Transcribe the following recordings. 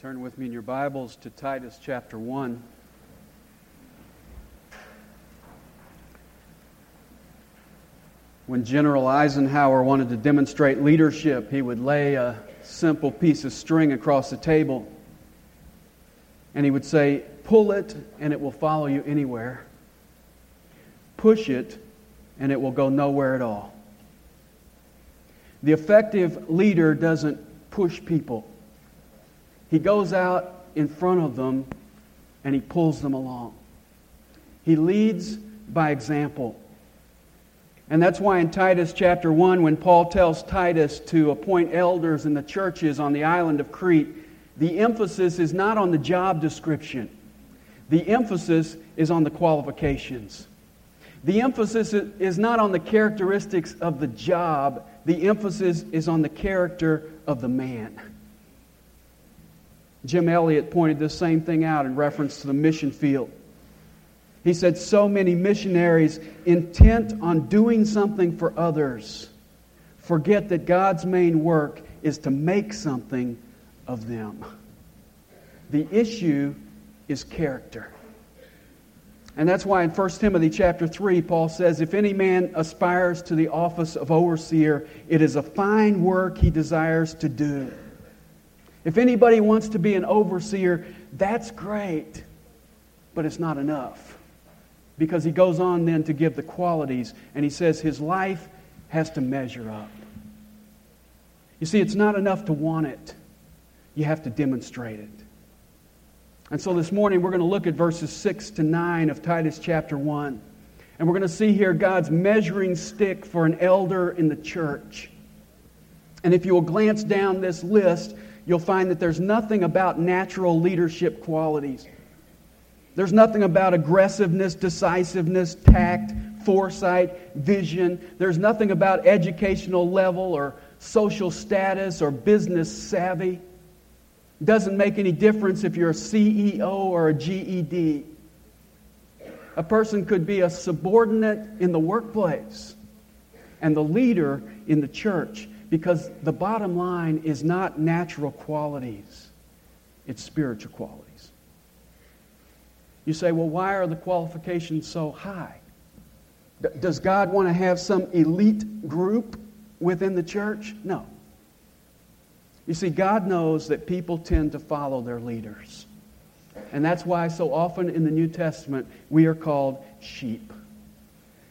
Turn with me in your Bibles to Titus chapter 1. When General Eisenhower wanted to demonstrate leadership, he would lay a simple piece of string across the table and he would say, Pull it and it will follow you anywhere. Push it and it will go nowhere at all. The effective leader doesn't push people, he goes out in front of them and he pulls them along. He leads by example. And that's why in Titus chapter 1, when Paul tells Titus to appoint elders in the churches on the island of Crete, the emphasis is not on the job description. The emphasis is on the qualifications. The emphasis is not on the characteristics of the job, the emphasis is on the character of the man. Jim Elliot pointed this same thing out in reference to the mission field. He said, So many missionaries intent on doing something for others forget that God's main work is to make something of them. The issue is character. And that's why in 1 Timothy chapter 3, Paul says, If any man aspires to the office of overseer, it is a fine work he desires to do. If anybody wants to be an overseer, that's great, but it's not enough. Because he goes on then to give the qualities, and he says his life has to measure up. You see, it's not enough to want it, you have to demonstrate it. And so this morning we're going to look at verses 6 to 9 of Titus chapter 1. And we're going to see here God's measuring stick for an elder in the church. And if you will glance down this list, you'll find that there's nothing about natural leadership qualities. There's nothing about aggressiveness, decisiveness, tact, foresight, vision. There's nothing about educational level or social status or business savvy. Doesn't make any difference if you're a CEO or a GED. A person could be a subordinate in the workplace and the leader in the church because the bottom line is not natural qualities, it's spiritual qualities. You say, well, why are the qualifications so high? D- does God want to have some elite group within the church? No. You see, God knows that people tend to follow their leaders. And that's why so often in the New Testament we are called sheep.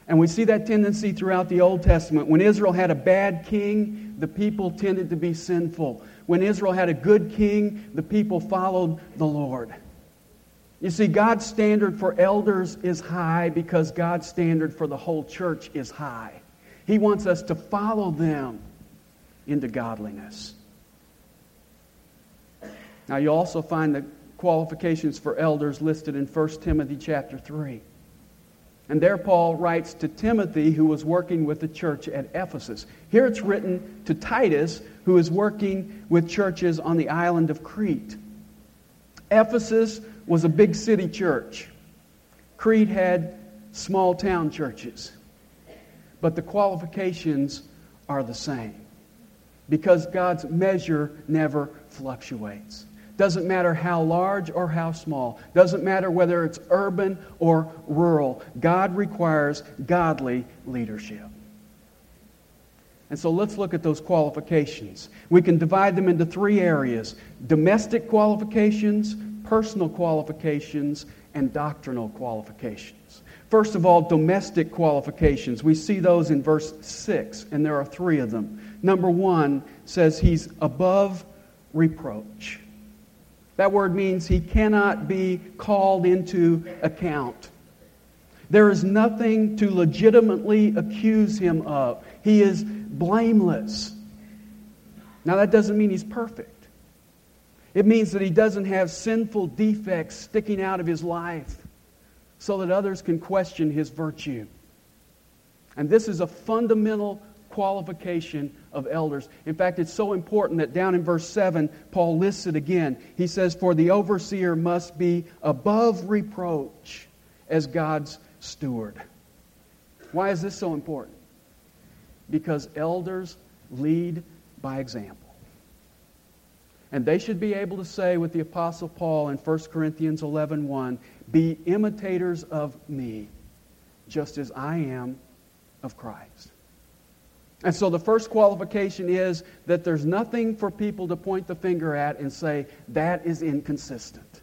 And we see that tendency throughout the Old Testament. When Israel had a bad king, the people tended to be sinful. When Israel had a good king, the people followed the Lord. You see, God's standard for elders is high because God's standard for the whole church is high. He wants us to follow them into godliness. Now, you also find the qualifications for elders listed in 1 Timothy chapter 3. And there Paul writes to Timothy, who was working with the church at Ephesus. Here it's written to Titus, who is working with churches on the island of Crete. Ephesus was a big city church. Crete had small town churches. But the qualifications are the same because God's measure never fluctuates. Doesn't matter how large or how small. Doesn't matter whether it's urban or rural. God requires godly leadership. And so let's look at those qualifications. We can divide them into three areas domestic qualifications, personal qualifications, and doctrinal qualifications. First of all, domestic qualifications. We see those in verse 6, and there are three of them. Number one says he's above reproach. That word means he cannot be called into account. There is nothing to legitimately accuse him of. He is blameless. Now, that doesn't mean he's perfect. It means that he doesn't have sinful defects sticking out of his life so that others can question his virtue. And this is a fundamental qualification of elders. In fact, it's so important that down in verse 7, Paul lists it again. He says, For the overseer must be above reproach as God's steward. Why is this so important? Because elders lead by example. And they should be able to say with the Apostle Paul in 1 Corinthians 11 1, Be imitators of me, just as I am of Christ. And so the first qualification is that there's nothing for people to point the finger at and say, that is inconsistent.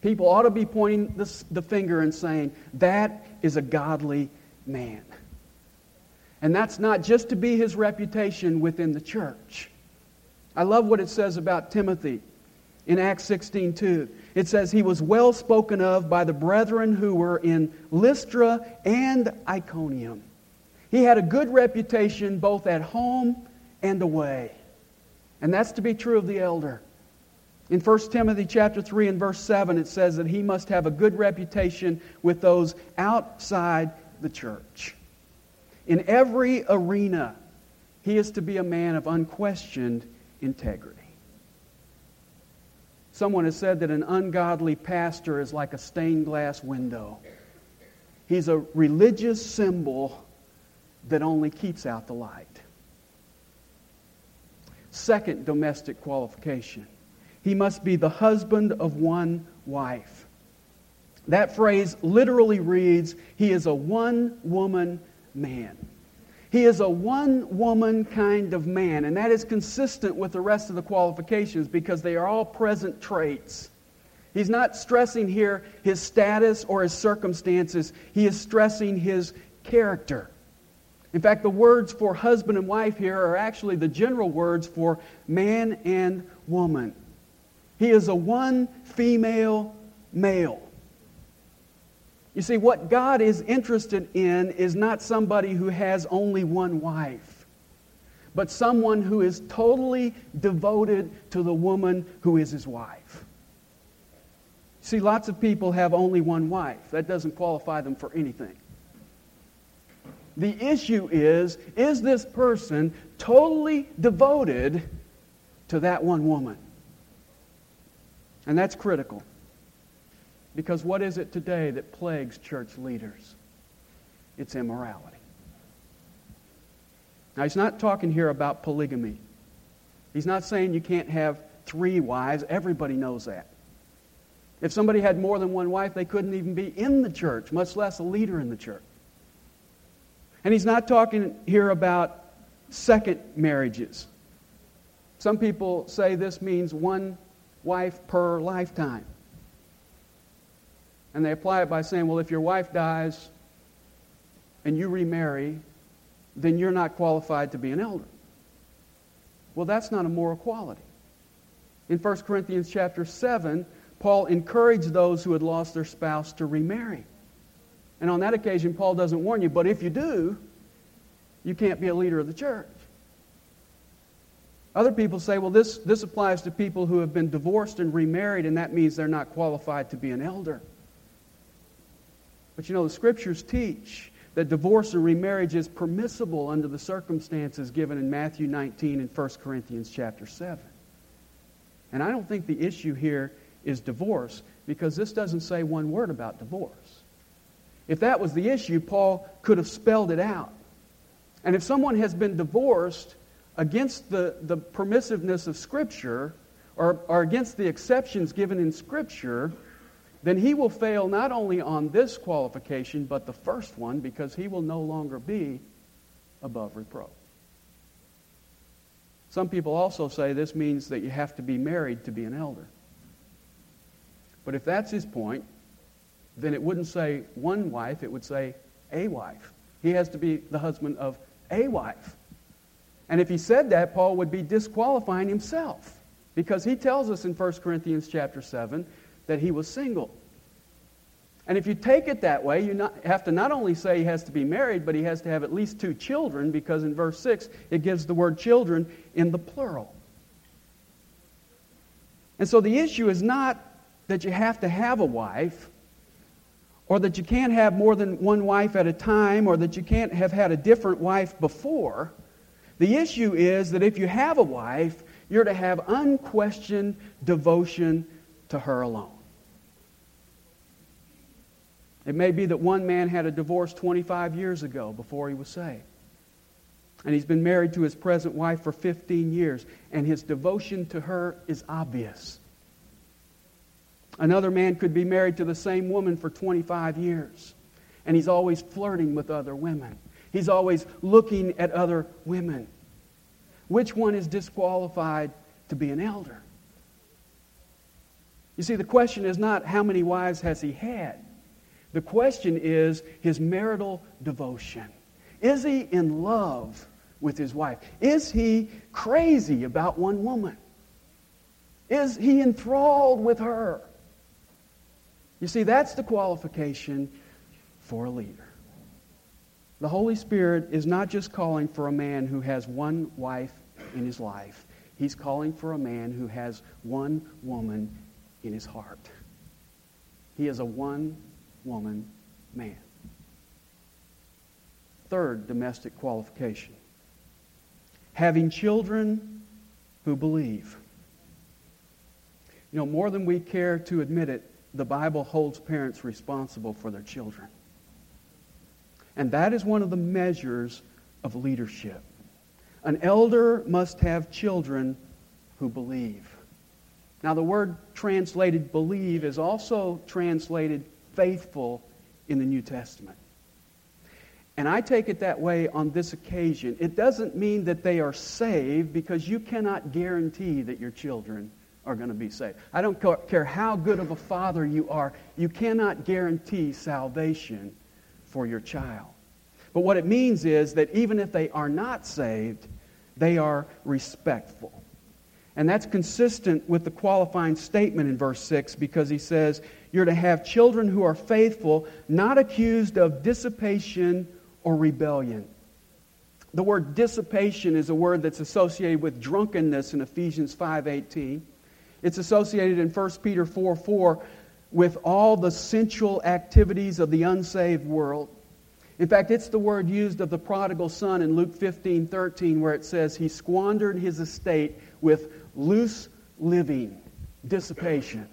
People ought to be pointing the, finger and saying, that is a godly man. And that's not just to be his reputation within the church. I love what it says about Timothy in Acts 16:2. It says he was well spoken of by the brethren who were in Lystra and Iconium. He had a good reputation both at home and away. And that's to be true of the elder. In 1 Timothy chapter 3 and verse 7 it says that he must have a good reputation with those outside the church. In every arena, he is to be a man of unquestioned integrity. Someone has said that an ungodly pastor is like a stained glass window. He's a religious symbol that only keeps out the light. Second domestic qualification he must be the husband of one wife. That phrase literally reads, He is a one woman man. He is a one woman kind of man, and that is consistent with the rest of the qualifications because they are all present traits. He's not stressing here his status or his circumstances, he is stressing his character. In fact, the words for husband and wife here are actually the general words for man and woman. He is a one female male. You see, what God is interested in is not somebody who has only one wife, but someone who is totally devoted to the woman who is his wife. See, lots of people have only one wife. That doesn't qualify them for anything. The issue is is this person totally devoted to that one woman? And that's critical. Because what is it today that plagues church leaders? It's immorality. Now, he's not talking here about polygamy. He's not saying you can't have three wives. Everybody knows that. If somebody had more than one wife, they couldn't even be in the church, much less a leader in the church. And he's not talking here about second marriages. Some people say this means one wife per lifetime. And they apply it by saying, well, if your wife dies and you remarry, then you're not qualified to be an elder. Well, that's not a moral quality. In 1 Corinthians chapter 7, Paul encouraged those who had lost their spouse to remarry. And on that occasion, Paul doesn't warn you, but if you do, you can't be a leader of the church. Other people say, well, this, this applies to people who have been divorced and remarried, and that means they're not qualified to be an elder. But you know, the scriptures teach that divorce or remarriage is permissible under the circumstances given in Matthew 19 and 1 Corinthians chapter 7. And I don't think the issue here is divorce because this doesn't say one word about divorce. If that was the issue, Paul could have spelled it out. And if someone has been divorced against the, the permissiveness of Scripture or, or against the exceptions given in Scripture, then he will fail not only on this qualification, but the first one, because he will no longer be above reproach. Some people also say this means that you have to be married to be an elder. But if that's his point, then it wouldn't say one wife, it would say a wife. He has to be the husband of a wife. And if he said that, Paul would be disqualifying himself because he tells us in 1 Corinthians chapter 7 that he was single. And if you take it that way, you not, have to not only say he has to be married, but he has to have at least two children, because in verse 6 it gives the word children in the plural. And so the issue is not that you have to have a wife, or that you can't have more than one wife at a time, or that you can't have had a different wife before. The issue is that if you have a wife, you're to have unquestioned devotion to her alone. It may be that one man had a divorce 25 years ago before he was saved. And he's been married to his present wife for 15 years, and his devotion to her is obvious. Another man could be married to the same woman for 25 years, and he's always flirting with other women. He's always looking at other women. Which one is disqualified to be an elder? You see, the question is not how many wives has he had. The question is his marital devotion. Is he in love with his wife? Is he crazy about one woman? Is he enthralled with her? You see, that's the qualification for a leader. The Holy Spirit is not just calling for a man who has one wife in his life, He's calling for a man who has one woman in his heart. He is a one woman man. Third domestic qualification having children who believe. You know, more than we care to admit it, the Bible holds parents responsible for their children. And that is one of the measures of leadership. An elder must have children who believe. Now, the word translated believe is also translated faithful in the New Testament. And I take it that way on this occasion. It doesn't mean that they are saved because you cannot guarantee that your children are going to be saved. I don't care how good of a father you are, you cannot guarantee salvation for your child. But what it means is that even if they are not saved, they are respectful. And that's consistent with the qualifying statement in verse 6 because he says, You're to have children who are faithful, not accused of dissipation or rebellion. The word dissipation is a word that's associated with drunkenness in Ephesians 5:18. It's associated in 1 Peter 4 4 with all the sensual activities of the unsaved world. In fact, it's the word used of the prodigal son in Luke 15 13, where it says he squandered his estate with loose living, dissipation.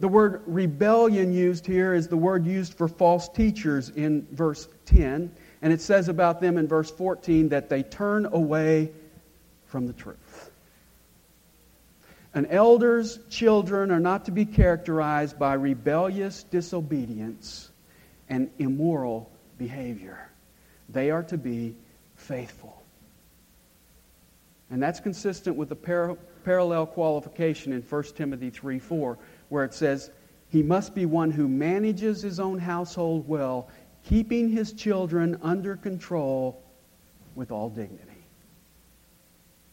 The word rebellion used here is the word used for false teachers in verse 10. And it says about them in verse 14 that they turn away from the truth. An elder's children are not to be characterized by rebellious disobedience and immoral behavior. They are to be faithful. And that's consistent with the par- parallel qualification in 1 Timothy 3 4 where it says, He must be one who manages his own household well, keeping his children under control with all dignity.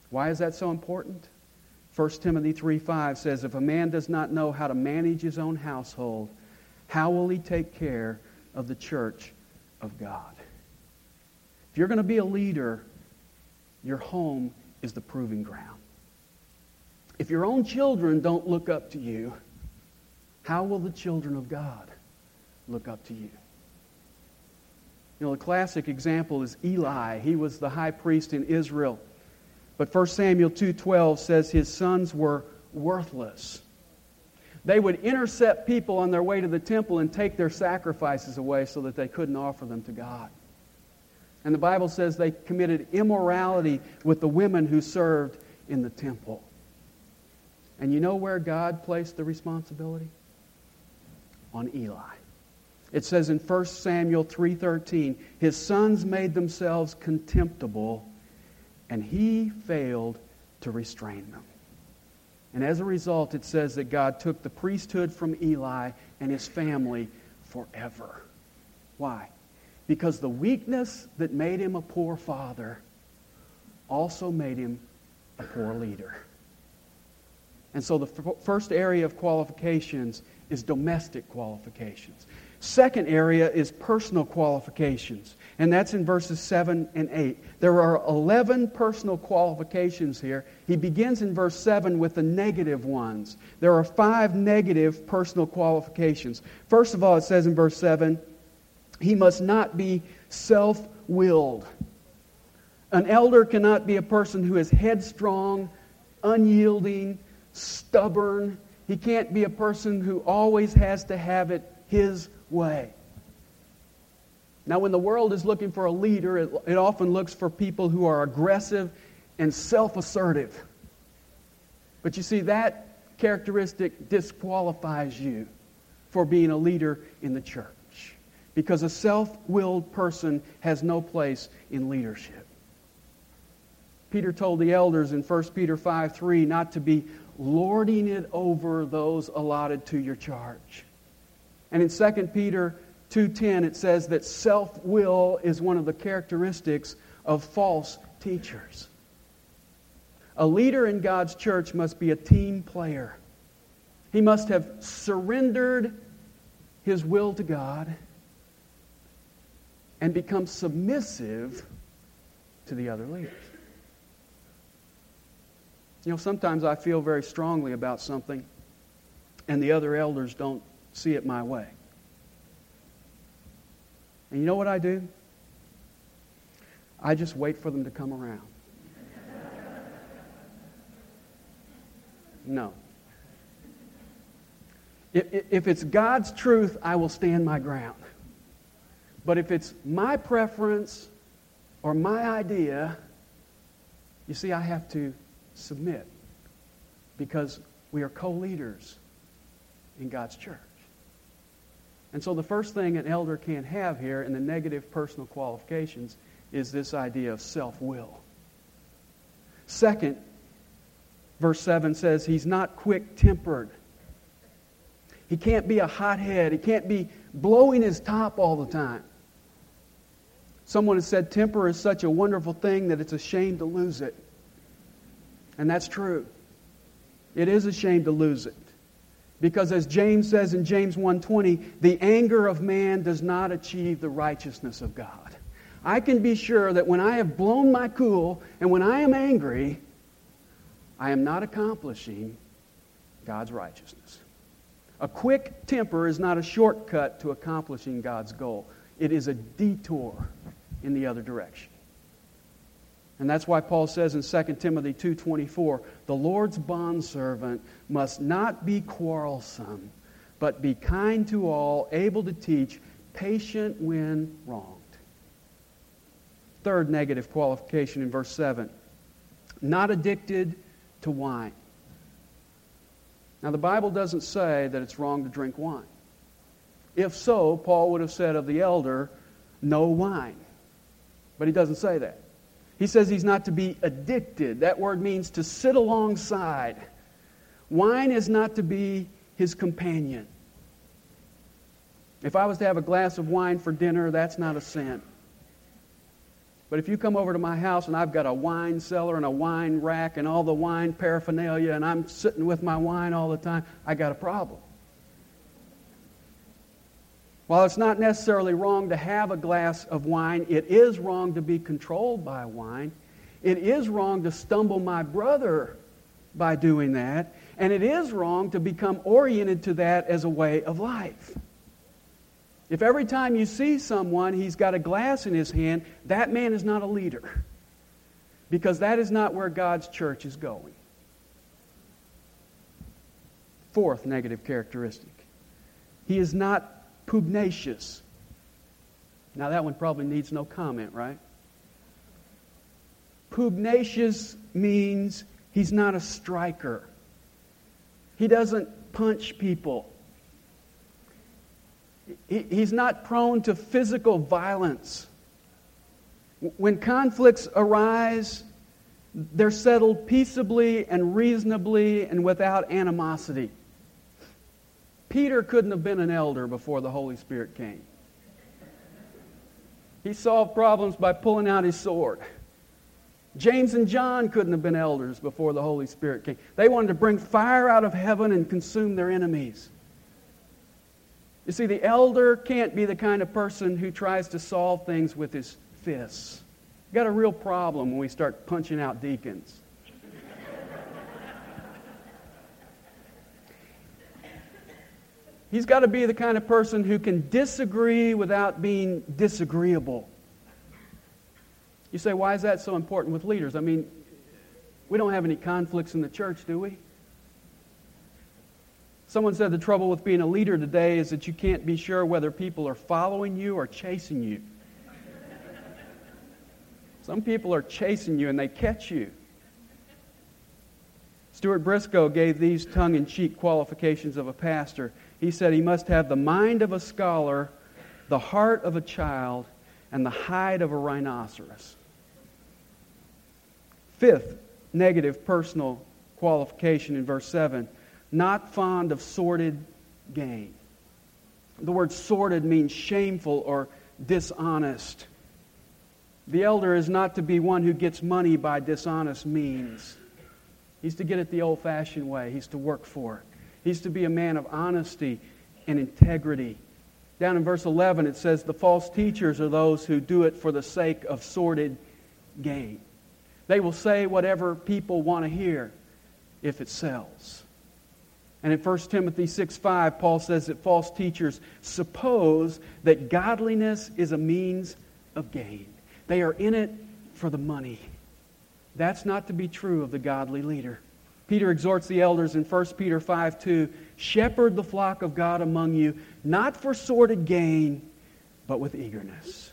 Why is that so important? 1 Timothy 3 5 says, If a man does not know how to manage his own household, how will he take care of the church of God? If you're going to be a leader, your home is the proving ground. If your own children don't look up to you, how will the children of God look up to you? You know, the classic example is Eli. He was the high priest in Israel. But 1 Samuel 2:12 says his sons were worthless. They would intercept people on their way to the temple and take their sacrifices away so that they couldn't offer them to God. And the Bible says they committed immorality with the women who served in the temple. And you know where God placed the responsibility? on Eli. It says in 1 Samuel 3:13, his sons made themselves contemptible and he failed to restrain them. And as a result, it says that God took the priesthood from Eli and his family forever. Why? Because the weakness that made him a poor father also made him a poor leader. And so the f- first area of qualifications is domestic qualifications. Second area is personal qualifications, and that's in verses 7 and 8. There are 11 personal qualifications here. He begins in verse 7 with the negative ones. There are five negative personal qualifications. First of all, it says in verse 7 he must not be self willed. An elder cannot be a person who is headstrong, unyielding, stubborn, he can't be a person who always has to have it his way. Now, when the world is looking for a leader, it, it often looks for people who are aggressive and self assertive. But you see, that characteristic disqualifies you for being a leader in the church because a self willed person has no place in leadership. Peter told the elders in 1 Peter 5 3 not to be lording it over those allotted to your charge. And in 2 Peter 2:10 it says that self-will is one of the characteristics of false teachers. A leader in God's church must be a team player. He must have surrendered his will to God and become submissive to the other leaders. You know, sometimes I feel very strongly about something, and the other elders don't see it my way. And you know what I do? I just wait for them to come around. No. If it's God's truth, I will stand my ground. But if it's my preference or my idea, you see, I have to submit because we are co leaders in God's church. And so the first thing an elder can't have here in the negative personal qualifications is this idea of self will. Second, verse 7 says he's not quick tempered. He can't be a hothead. He can't be blowing his top all the time. Someone has said temper is such a wonderful thing that it's a shame to lose it. And that's true. It is a shame to lose it. Because as James says in James 1:20, the anger of man does not achieve the righteousness of God. I can be sure that when I have blown my cool and when I am angry, I am not accomplishing God's righteousness. A quick temper is not a shortcut to accomplishing God's goal. It is a detour in the other direction. And that's why Paul says in 2 Timothy 2:24, "The Lord's bondservant must not be quarrelsome, but be kind to all, able to teach, patient when wronged." Third negative qualification in verse 7, not addicted to wine. Now the Bible doesn't say that it's wrong to drink wine. If so, Paul would have said of the elder, no wine. But he doesn't say that. He says he's not to be addicted. That word means to sit alongside. Wine is not to be his companion. If I was to have a glass of wine for dinner, that's not a sin. But if you come over to my house and I've got a wine cellar and a wine rack and all the wine paraphernalia and I'm sitting with my wine all the time, I got a problem. While it's not necessarily wrong to have a glass of wine, it is wrong to be controlled by wine. It is wrong to stumble my brother by doing that. And it is wrong to become oriented to that as a way of life. If every time you see someone, he's got a glass in his hand, that man is not a leader. Because that is not where God's church is going. Fourth negative characteristic he is not pugnacious. Now, that one probably needs no comment, right? Pugnacious means he's not a striker, he doesn't punch people. He's not prone to physical violence. When conflicts arise, they're settled peaceably and reasonably and without animosity. Peter couldn't have been an elder before the Holy Spirit came. He solved problems by pulling out his sword. James and John couldn't have been elders before the Holy Spirit came. They wanted to bring fire out of heaven and consume their enemies. You see, the elder can't be the kind of person who tries to solve things with his fists. We've got a real problem when we start punching out deacons. He's got to be the kind of person who can disagree without being disagreeable. You say, why is that so important with leaders? I mean, we don't have any conflicts in the church, do we? Someone said the trouble with being a leader today is that you can't be sure whether people are following you or chasing you. Some people are chasing you and they catch you. Stuart Briscoe gave these tongue in cheek qualifications of a pastor. He said he must have the mind of a scholar, the heart of a child, and the hide of a rhinoceros. Fifth negative personal qualification in verse 7 not fond of sordid gain. The word sordid means shameful or dishonest. The elder is not to be one who gets money by dishonest means. He's to get it the old fashioned way, he's to work for it. He's to be a man of honesty and integrity. Down in verse 11, it says, The false teachers are those who do it for the sake of sordid gain. They will say whatever people want to hear if it sells. And in 1 Timothy 6 5, Paul says that false teachers suppose that godliness is a means of gain. They are in it for the money. That's not to be true of the godly leader. Peter exhorts the elders in 1 Peter 5 2 Shepherd the flock of God among you, not for sordid gain, but with eagerness.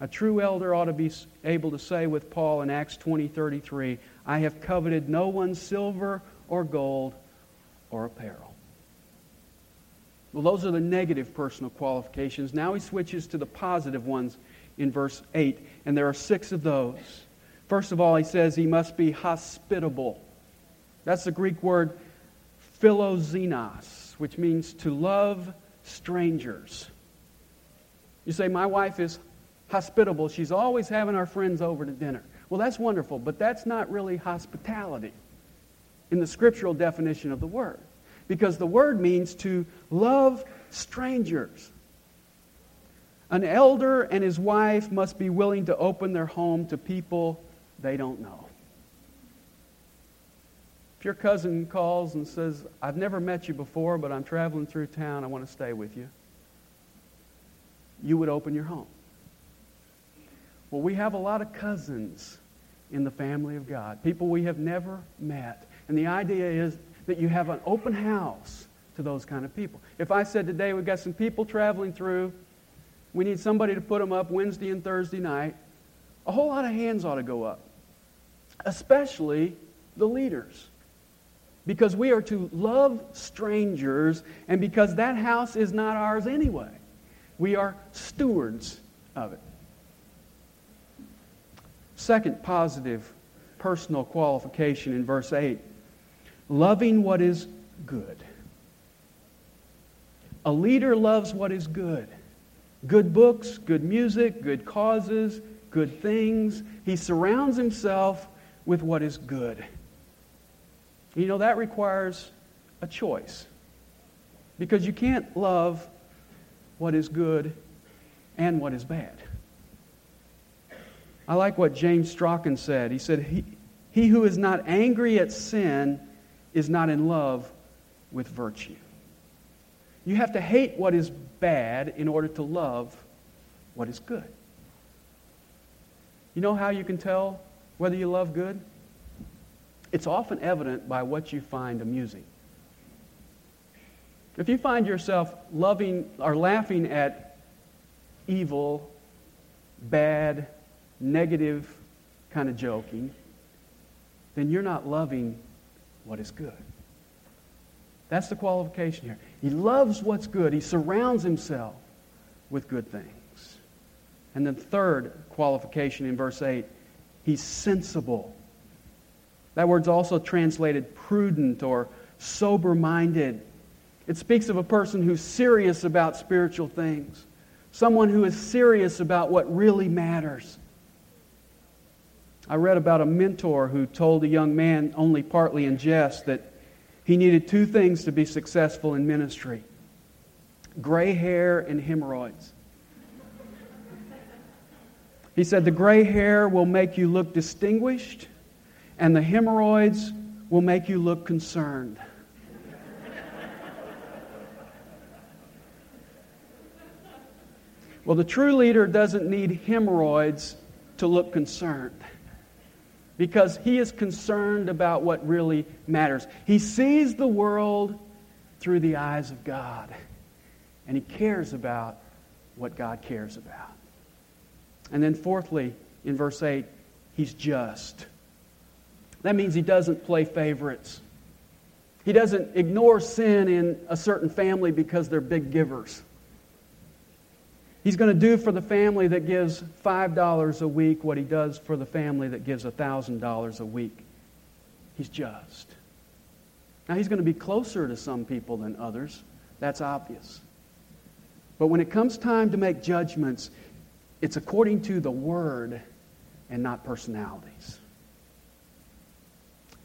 A true elder ought to be able to say with Paul in Acts 20 33, I have coveted no one's silver or gold or apparel. Well, those are the negative personal qualifications. Now he switches to the positive ones in verse 8, and there are six of those. First of all, he says he must be hospitable. That's the Greek word philoxenos, which means to love strangers. You say, My wife is hospitable. She's always having our friends over to dinner. Well, that's wonderful, but that's not really hospitality in the scriptural definition of the word. Because the word means to love strangers. An elder and his wife must be willing to open their home to people they don't know. If your cousin calls and says, I've never met you before, but I'm traveling through town, I want to stay with you, you would open your home. Well, we have a lot of cousins in the family of God, people we have never met. And the idea is that you have an open house to those kind of people. If I said today we've got some people traveling through, we need somebody to put them up Wednesday and Thursday night, a whole lot of hands ought to go up, especially the leaders. Because we are to love strangers, and because that house is not ours anyway, we are stewards of it. Second positive personal qualification in verse 8 loving what is good. A leader loves what is good good books, good music, good causes, good things. He surrounds himself with what is good. You know, that requires a choice. Because you can't love what is good and what is bad. I like what James Strauchan said. He said, he, he who is not angry at sin is not in love with virtue. You have to hate what is bad in order to love what is good. You know how you can tell whether you love good? It's often evident by what you find amusing. If you find yourself loving or laughing at evil, bad, negative kind of joking, then you're not loving what is good. That's the qualification here. He loves what's good. He surrounds himself with good things. And then third qualification in verse 8, he's sensible. That word's also translated prudent or sober-minded. It speaks of a person who's serious about spiritual things. Someone who is serious about what really matters. I read about a mentor who told a young man, only partly in jest, that he needed two things to be successful in ministry gray hair and hemorrhoids. He said, The gray hair will make you look distinguished, and the hemorrhoids will make you look concerned. well, the true leader doesn't need hemorrhoids to look concerned because he is concerned about what really matters. He sees the world through the eyes of God, and he cares about what God cares about. And then, fourthly, in verse 8, he's just. That means he doesn't play favorites. He doesn't ignore sin in a certain family because they're big givers. He's going to do for the family that gives $5 a week what he does for the family that gives $1,000 a week. He's just. Now, he's going to be closer to some people than others. That's obvious. But when it comes time to make judgments, it's according to the Word and not personalities.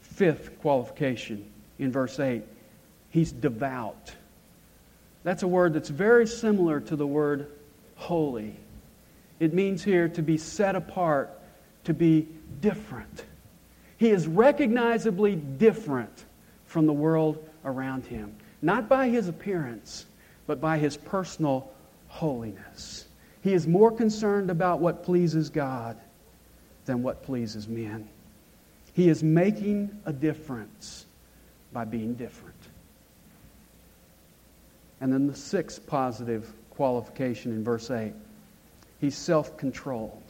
Fifth qualification in verse 8 he's devout. That's a word that's very similar to the word holy. It means here to be set apart, to be different. He is recognizably different from the world around him, not by his appearance, but by his personal holiness. He is more concerned about what pleases God than what pleases men. He is making a difference by being different. And then the sixth positive qualification in verse 8 he's self controlled.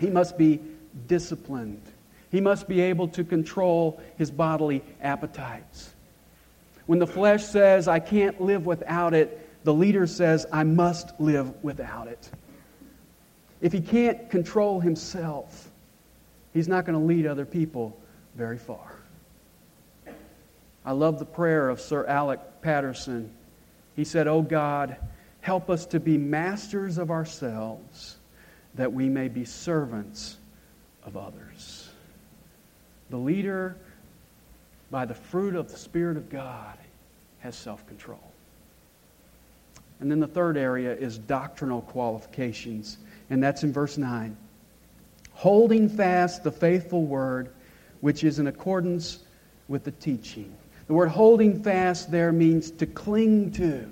He must be disciplined. He must be able to control his bodily appetites. When the flesh says, I can't live without it, the leader says, I must live without it. If he can't control himself, he's not going to lead other people very far. I love the prayer of Sir Alec Paterson. He said, Oh God, help us to be masters of ourselves that we may be servants of others. The leader, by the fruit of the Spirit of God, has self control. And then the third area is doctrinal qualifications, and that's in verse 9. Holding fast the faithful word, which is in accordance with the teaching. The word holding fast there means to cling to.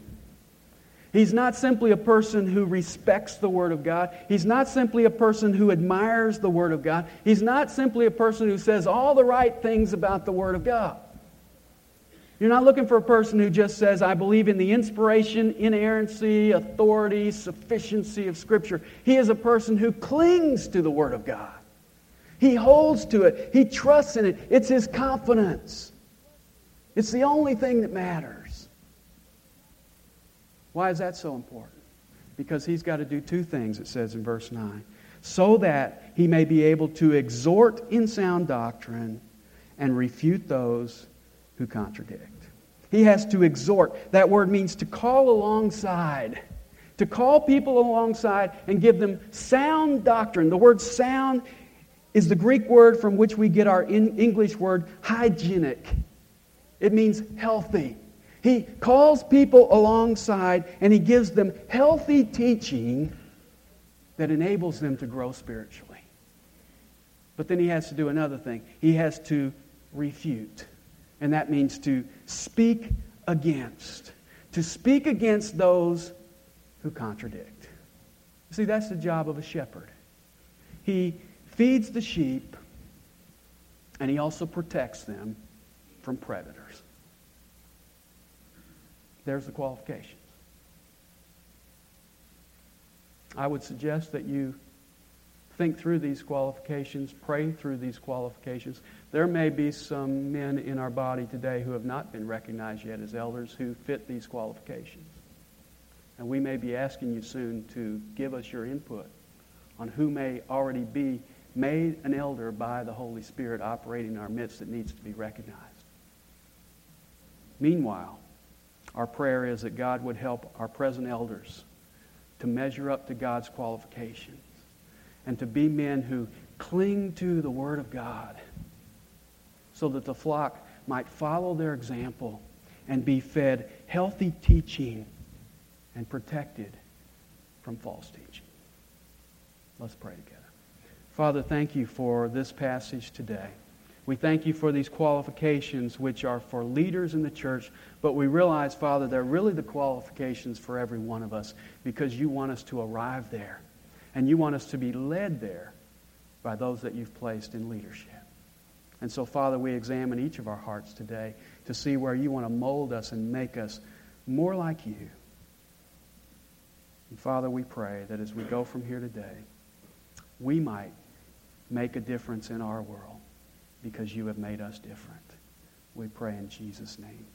He's not simply a person who respects the Word of God. He's not simply a person who admires the Word of God. He's not simply a person who says all the right things about the Word of God. You're not looking for a person who just says, I believe in the inspiration, inerrancy, authority, sufficiency of Scripture. He is a person who clings to the Word of God. He holds to it, he trusts in it. It's his confidence. It's the only thing that matters. Why is that so important? Because he's got to do two things, it says in verse 9. So that he may be able to exhort in sound doctrine and refute those who contradict. He has to exhort. That word means to call alongside. To call people alongside and give them sound doctrine. The word sound is the Greek word from which we get our English word hygienic. It means healthy. He calls people alongside and he gives them healthy teaching that enables them to grow spiritually. But then he has to do another thing. He has to refute. And that means to speak against. To speak against those who contradict. See, that's the job of a shepherd. He feeds the sheep and he also protects them from predators. There's the qualifications. I would suggest that you think through these qualifications, pray through these qualifications. There may be some men in our body today who have not been recognized yet as elders who fit these qualifications. And we may be asking you soon to give us your input on who may already be made an elder by the Holy Spirit operating in our midst that needs to be recognized. Meanwhile, our prayer is that God would help our present elders to measure up to God's qualifications and to be men who cling to the Word of God so that the flock might follow their example and be fed healthy teaching and protected from false teaching. Let's pray together. Father, thank you for this passage today. We thank you for these qualifications, which are for leaders in the church, but we realize, Father, they're really the qualifications for every one of us because you want us to arrive there and you want us to be led there by those that you've placed in leadership. And so, Father, we examine each of our hearts today to see where you want to mold us and make us more like you. And Father, we pray that as we go from here today, we might make a difference in our world because you have made us different. We pray in Jesus' name.